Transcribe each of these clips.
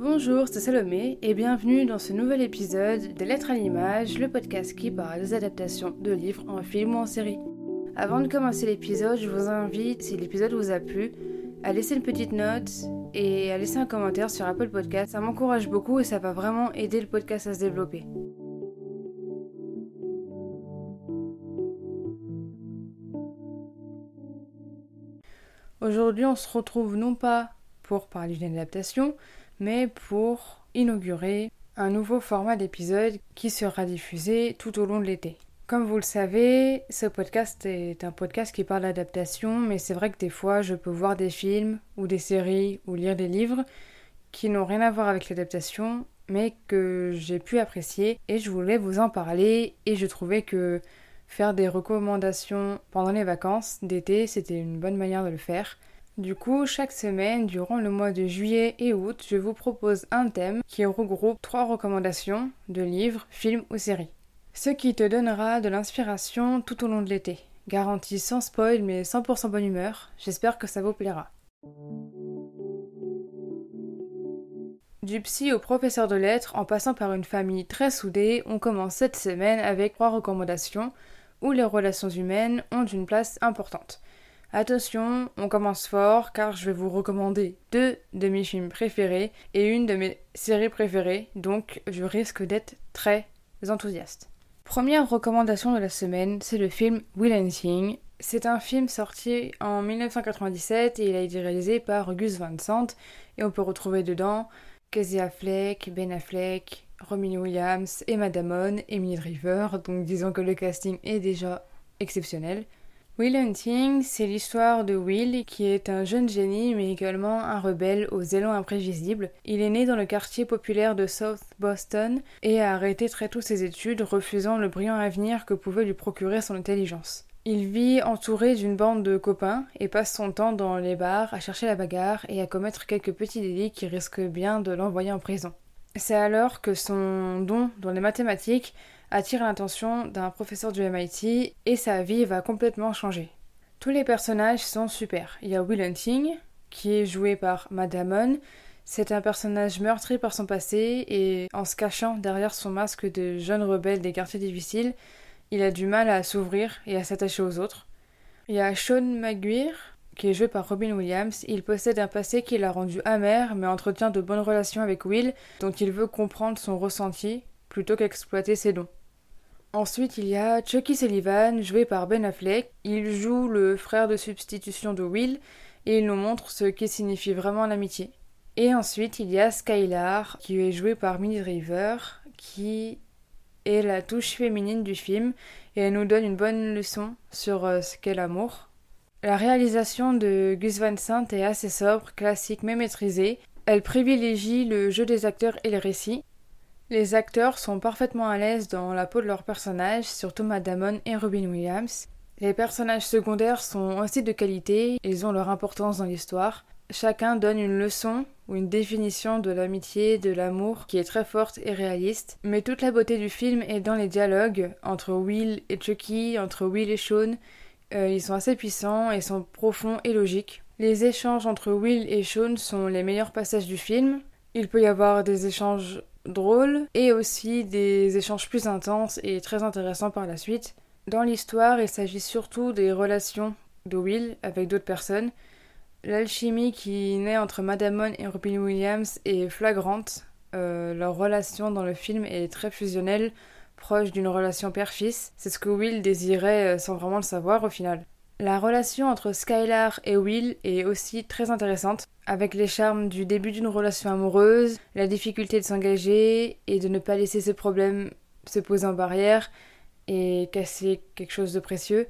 Bonjour, c'est Salomé et bienvenue dans ce nouvel épisode de Lettres à l'image, le podcast qui parle des adaptations de livres en film ou en série. Avant de commencer l'épisode, je vous invite, si l'épisode vous a plu, à laisser une petite note et à laisser un commentaire sur Apple Podcast. Ça m'encourage beaucoup et ça va vraiment aider le podcast à se développer. Aujourd'hui, on se retrouve non pas pour parler d'une adaptation, mais pour inaugurer un nouveau format d'épisode qui sera diffusé tout au long de l'été. Comme vous le savez, ce podcast est un podcast qui parle d'adaptation, mais c'est vrai que des fois je peux voir des films ou des séries ou lire des livres qui n'ont rien à voir avec l'adaptation, mais que j'ai pu apprécier et je voulais vous en parler et je trouvais que faire des recommandations pendant les vacances d'été, c'était une bonne manière de le faire. Du coup, chaque semaine, durant le mois de juillet et août, je vous propose un thème qui regroupe trois recommandations de livres, films ou séries. Ce qui te donnera de l'inspiration tout au long de l'été. Garantie sans spoil mais 100% bonne humeur. J'espère que ça vous plaira. Du psy au professeur de lettres, en passant par une famille très soudée, on commence cette semaine avec trois recommandations où les relations humaines ont une place importante. Attention, on commence fort car je vais vous recommander deux de mes films préférés et une de mes séries préférées, donc je risque d'être très enthousiaste. Première recommandation de la semaine, c'est le film Will Hunting. C'est un film sorti en 1997 et il a été réalisé par Gus Van Sant et on peut retrouver dedans Casey Affleck, Ben Affleck, Robin Williams, Emma Damon, Emily Driver, donc disons que le casting est déjà exceptionnel. Will Hunting, c'est l'histoire de Will, qui est un jeune génie mais également un rebelle aux élans imprévisibles. Il est né dans le quartier populaire de South Boston et a arrêté très tôt ses études, refusant le brillant avenir que pouvait lui procurer son intelligence. Il vit entouré d'une bande de copains et passe son temps dans les bars à chercher la bagarre et à commettre quelques petits délits qui risquent bien de l'envoyer en prison. C'est alors que son don dans les mathématiques attire l'attention d'un professeur du MIT et sa vie va complètement changer. Tous les personnages sont super. Il y a Will Hunting, qui est joué par Matt Damon. C'est un personnage meurtri par son passé et en se cachant derrière son masque de jeune rebelle des quartiers difficiles, il a du mal à s'ouvrir et à s'attacher aux autres. Il y a Sean McGuire, qui est joué par Robin Williams. Il possède un passé qui l'a rendu amer, mais entretient de bonnes relations avec Will, dont il veut comprendre son ressenti plutôt qu'exploiter ses dons. Ensuite, il y a Chucky Sullivan, joué par Ben Affleck. Il joue le frère de substitution de Will et il nous montre ce qui signifie vraiment l'amitié. Et ensuite, il y a Skylar, qui est joué par Minnie Driver, qui est la touche féminine du film et elle nous donne une bonne leçon sur euh, ce qu'est l'amour. La réalisation de Gus Van Sant est assez sobre, classique mais maîtrisée. Elle privilégie le jeu des acteurs et le récit. Les acteurs sont parfaitement à l'aise dans la peau de leurs personnages, surtout Matt Damon et Robin Williams. Les personnages secondaires sont aussi de qualité, ils ont leur importance dans l'histoire. Chacun donne une leçon ou une définition de l'amitié, de l'amour qui est très forte et réaliste. Mais toute la beauté du film est dans les dialogues entre Will et Chucky, entre Will et Sean. Euh, ils sont assez puissants et sont profonds et logiques. Les échanges entre Will et Sean sont les meilleurs passages du film. Il peut y avoir des échanges drôles et aussi des échanges plus intenses et très intéressants par la suite. Dans l'histoire, il s'agit surtout des relations de Will avec d'autres personnes. L'alchimie qui naît entre Madamon et Robin Williams est flagrante. Euh, leur relation dans le film est très fusionnelle, proche d'une relation père-fils. C'est ce que Will désirait euh, sans vraiment le savoir au final. La relation entre Skylar et Will est aussi très intéressante, avec les charmes du début d'une relation amoureuse, la difficulté de s'engager et de ne pas laisser ce problème se poser en barrière et casser quelque chose de précieux.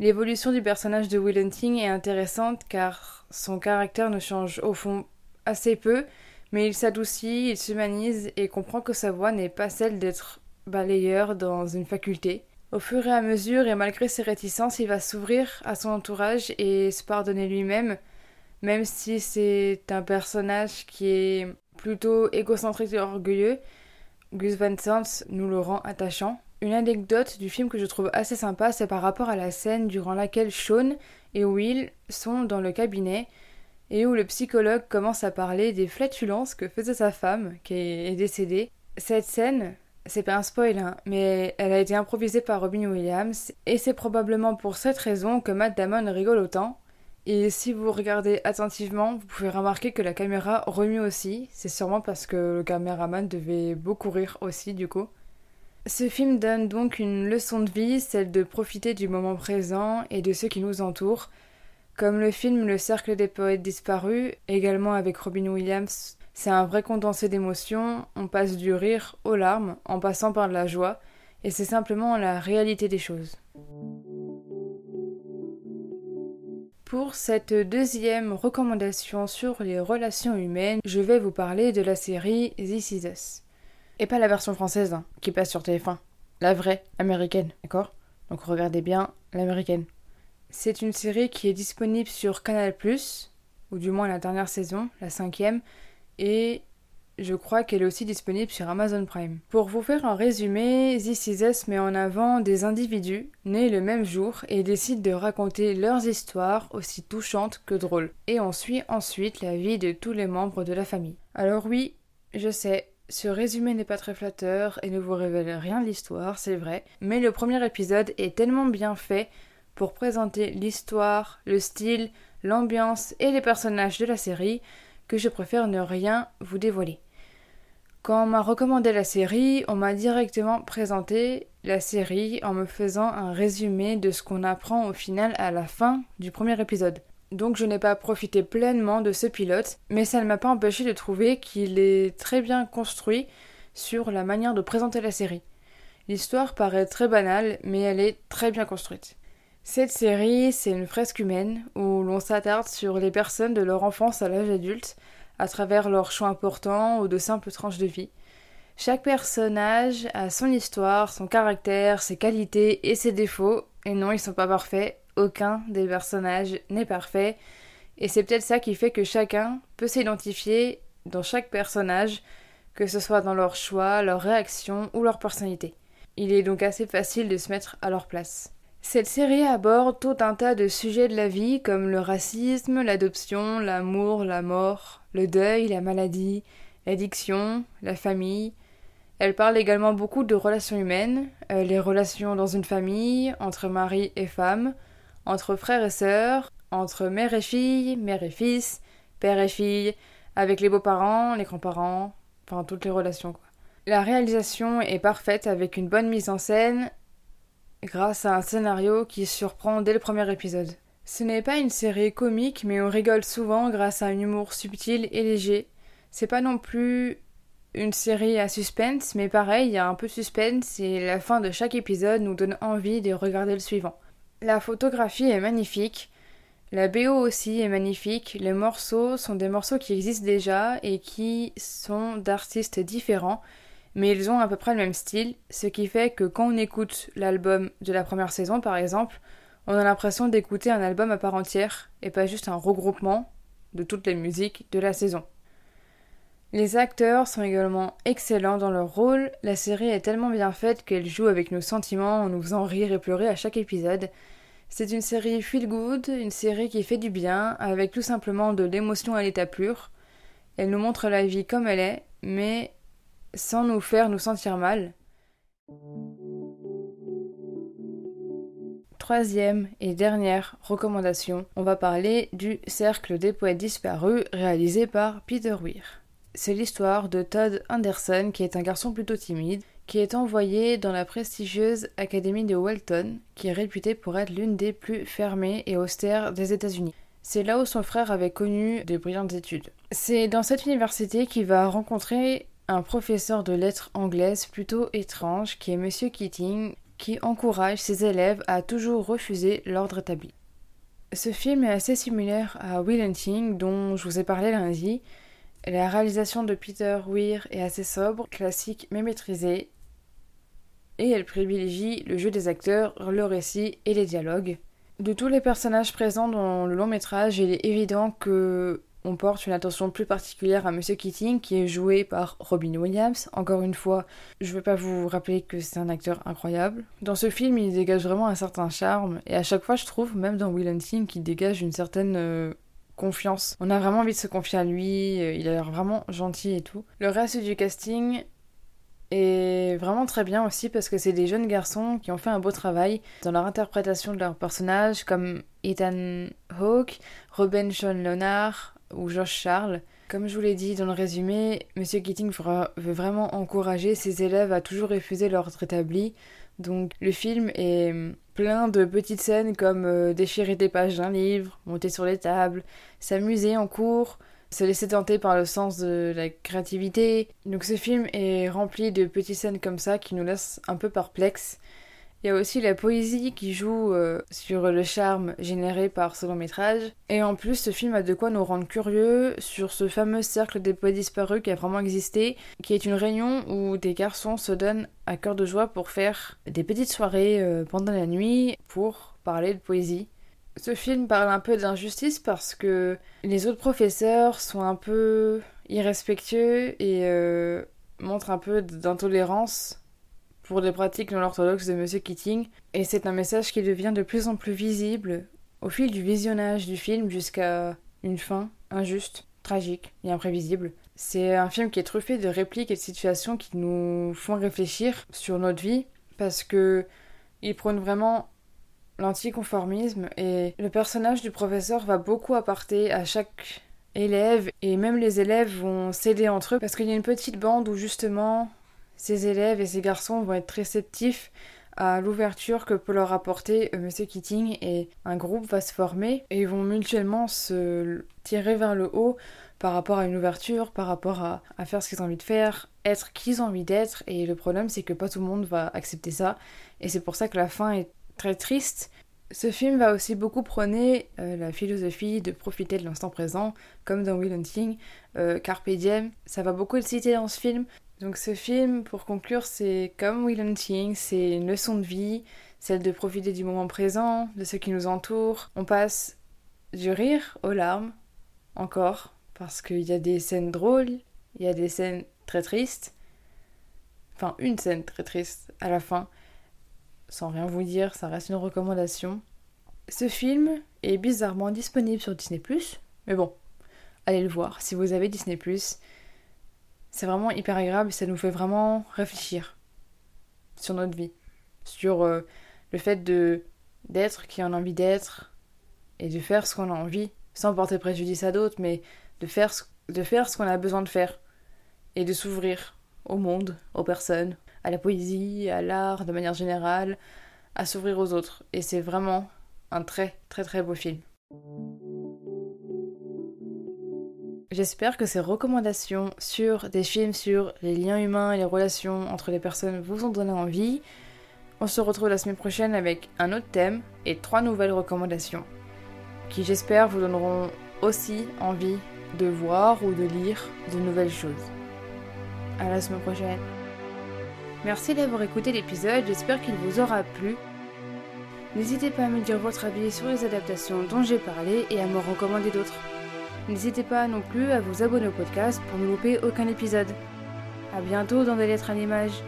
L'évolution du personnage de Will Hunting est intéressante car son caractère ne change au fond assez peu, mais il s'adoucit, il s'humanise et comprend que sa voix n'est pas celle d'être balayeur dans une faculté. Au fur et à mesure, et malgré ses réticences, il va s'ouvrir à son entourage et se pardonner lui-même, même si c'est un personnage qui est plutôt égocentrique et orgueilleux. Gus Van Sant nous le rend attachant. Une anecdote du film que je trouve assez sympa, c'est par rapport à la scène durant laquelle Sean et Will sont dans le cabinet et où le psychologue commence à parler des flatulences que faisait sa femme, qui est décédée. Cette scène, c'est pas un spoil, hein, mais elle a été improvisée par Robin Williams, et c'est probablement pour cette raison que Matt Damon rigole autant. Et si vous regardez attentivement, vous pouvez remarquer que la caméra remue aussi, c'est sûrement parce que le caméraman devait beaucoup rire aussi du coup. Ce film donne donc une leçon de vie, celle de profiter du moment présent et de ceux qui nous entourent, comme le film Le cercle des poètes disparus, également avec Robin Williams, c'est un vrai condensé d'émotions, on passe du rire aux larmes en passant par de la joie, et c'est simplement la réalité des choses. Pour cette deuxième recommandation sur les relations humaines, je vais vous parler de la série This Is Us. Et pas la version française hein, qui passe sur TF1, la vraie américaine, d'accord? Donc regardez bien l'américaine. C'est une série qui est disponible sur Canal+, ou du moins la dernière saison, la cinquième, et je crois qu'elle est aussi disponible sur Amazon Prime. Pour vous faire un résumé, This met en avant des individus nés le même jour et décident de raconter leurs histoires aussi touchantes que drôles. Et on suit ensuite la vie de tous les membres de la famille. Alors oui, je sais, ce résumé n'est pas très flatteur et ne vous révèle rien de l'histoire, c'est vrai, mais le premier épisode est tellement bien fait pour présenter l'histoire, le style, l'ambiance et les personnages de la série que je préfère ne rien vous dévoiler. Quand on m'a recommandé la série, on m'a directement présenté la série en me faisant un résumé de ce qu'on apprend au final à la fin du premier épisode. Donc je n'ai pas profité pleinement de ce pilote, mais ça ne m'a pas empêché de trouver qu'il est très bien construit sur la manière de présenter la série. L'histoire paraît très banale, mais elle est très bien construite. Cette série, c'est une fresque humaine où l'on s'attarde sur les personnes de leur enfance à l'âge adulte, à travers leurs choix importants ou de simples tranches de vie. Chaque personnage a son histoire, son caractère, ses qualités et ses défauts, et non, ils sont pas parfaits, aucun des personnages n'est parfait, et c'est peut-être ça qui fait que chacun peut s'identifier dans chaque personnage, que ce soit dans leurs choix, leurs réactions ou leur personnalité. Il est donc assez facile de se mettre à leur place. Cette série aborde tout un tas de sujets de la vie comme le racisme, l'adoption, l'amour, la mort, le deuil, la maladie, l'addiction, la famille. Elle parle également beaucoup de relations humaines, euh, les relations dans une famille, entre mari et femme, entre frères et sœurs, entre mère et fille, mère et fils, père et fille, avec les beaux-parents, les grands-parents, enfin toutes les relations. La réalisation est parfaite avec une bonne mise en scène, grâce à un scénario qui surprend dès le premier épisode. Ce n'est pas une série comique, mais on rigole souvent grâce à un humour subtil et léger. C'est pas non plus une série à suspense, mais pareil, il y a un peu de suspense et la fin de chaque épisode nous donne envie de regarder le suivant. La photographie est magnifique, la BO aussi est magnifique, les morceaux sont des morceaux qui existent déjà et qui sont d'artistes différents, mais ils ont à peu près le même style, ce qui fait que quand on écoute l'album de la première saison par exemple, on a l'impression d'écouter un album à part entière et pas juste un regroupement de toutes les musiques de la saison. Les acteurs sont également excellents dans leur rôle, la série est tellement bien faite qu'elle joue avec nos sentiments en nous faisant rire et pleurer à chaque épisode. C'est une série feel good, une série qui fait du bien, avec tout simplement de l'émotion à l'état pur. Elle nous montre la vie comme elle est, mais sans nous faire nous sentir mal. Troisième et dernière recommandation, on va parler du Cercle des poètes disparus réalisé par Peter Weir. C'est l'histoire de Todd Anderson qui est un garçon plutôt timide qui est envoyé dans la prestigieuse Académie de Walton qui est réputée pour être l'une des plus fermées et austères des États-Unis. C'est là où son frère avait connu de brillantes études. C'est dans cette université qu'il va rencontrer un professeur de lettres anglaises plutôt étrange qui est Monsieur Keating, qui encourage ses élèves à toujours refuser l'ordre établi. Ce film est assez similaire à Will Hunting dont je vous ai parlé lundi. La réalisation de Peter Weir est assez sobre, classique mais maîtrisée, et elle privilégie le jeu des acteurs, le récit et les dialogues. De tous les personnages présents dans le long métrage, il est évident que on porte une attention plus particulière à Monsieur Keating, qui est joué par Robin Williams. Encore une fois, je ne vais pas vous rappeler que c'est un acteur incroyable. Dans ce film, il dégage vraiment un certain charme, et à chaque fois, je trouve, même dans Will Hunting, qu'il dégage une certaine euh, confiance. On a vraiment envie de se confier à lui, euh, il a l'air vraiment gentil et tout. Le reste du casting est vraiment très bien aussi parce que c'est des jeunes garçons qui ont fait un beau travail dans leur interprétation de leurs personnages comme Ethan Hawke, Robin Sean Leonard ou Josh Charles. Comme je vous l'ai dit dans le résumé, Monsieur Keating veut vraiment encourager ses élèves à toujours refuser l'ordre établi. Donc le film est plein de petites scènes comme euh, déchirer des pages d'un livre, monter sur les tables, s'amuser en cours, se laisser tenter par le sens de la créativité. Donc ce film est rempli de petites scènes comme ça qui nous laissent un peu perplexes. Il y a aussi la poésie qui joue euh, sur le charme généré par ce long métrage. Et en plus, ce film a de quoi nous rendre curieux sur ce fameux cercle des poètes disparus qui a vraiment existé, qui est une réunion où des garçons se donnent à cœur de joie pour faire des petites soirées euh, pendant la nuit pour parler de poésie. Ce film parle un peu d'injustice parce que les autres professeurs sont un peu irrespectueux et euh, montrent un peu d'intolérance pour les pratiques non orthodoxes de Monsieur Keating, et c'est un message qui devient de plus en plus visible au fil du visionnage du film jusqu'à une fin injuste, tragique et imprévisible. C'est un film qui est truffé de répliques et de situations qui nous font réfléchir sur notre vie parce que il prône vraiment l'anticonformisme et le personnage du professeur va beaucoup apporter à chaque élève et même les élèves vont s'aider entre eux parce qu'il y a une petite bande où justement ces élèves et ces garçons vont être réceptifs à l'ouverture que peut leur apporter euh, Monsieur Keating et un groupe va se former et ils vont mutuellement se tirer vers le haut par rapport à une ouverture, par rapport à, à faire ce qu'ils ont envie de faire, être qui ils ont envie d'être et le problème c'est que pas tout le monde va accepter ça et c'est pour ça que la fin est très triste. Ce film va aussi beaucoup prôner euh, la philosophie de profiter de l'instant présent, comme dans Will Hunting, euh, Carpe Diem. Ça va beaucoup être cité dans ce film, donc ce film, pour conclure, c'est comme Will Hunting, c'est une leçon de vie, celle de profiter du moment présent, de ce qui nous entoure. On passe du rire aux larmes, encore, parce qu'il y a des scènes drôles, il y a des scènes très tristes, enfin une scène très triste à la fin. Sans rien vous dire, ça reste une recommandation. Ce film est bizarrement disponible sur Disney ⁇ mais bon, allez le voir si vous avez Disney ⁇ c'est vraiment hyper agréable et ça nous fait vraiment réfléchir sur notre vie, sur euh, le fait de d'être qui en a envie d'être et de faire ce qu'on a envie sans porter préjudice à d'autres, mais de faire ce, de faire ce qu'on a besoin de faire et de s'ouvrir au monde, aux personnes, à la poésie, à l'art de manière générale, à s'ouvrir aux autres. Et c'est vraiment un très très très beau film. J'espère que ces recommandations sur des films sur les liens humains et les relations entre les personnes vous ont donné envie. On se retrouve la semaine prochaine avec un autre thème et trois nouvelles recommandations qui j'espère vous donneront aussi envie de voir ou de lire de nouvelles choses. À la semaine prochaine. Merci d'avoir écouté l'épisode, j'espère qu'il vous aura plu. N'hésitez pas à me dire votre avis sur les adaptations dont j'ai parlé et à me recommander d'autres. N'hésitez pas non plus à vous abonner au podcast pour ne louper aucun épisode. A bientôt dans des lettres à l'image.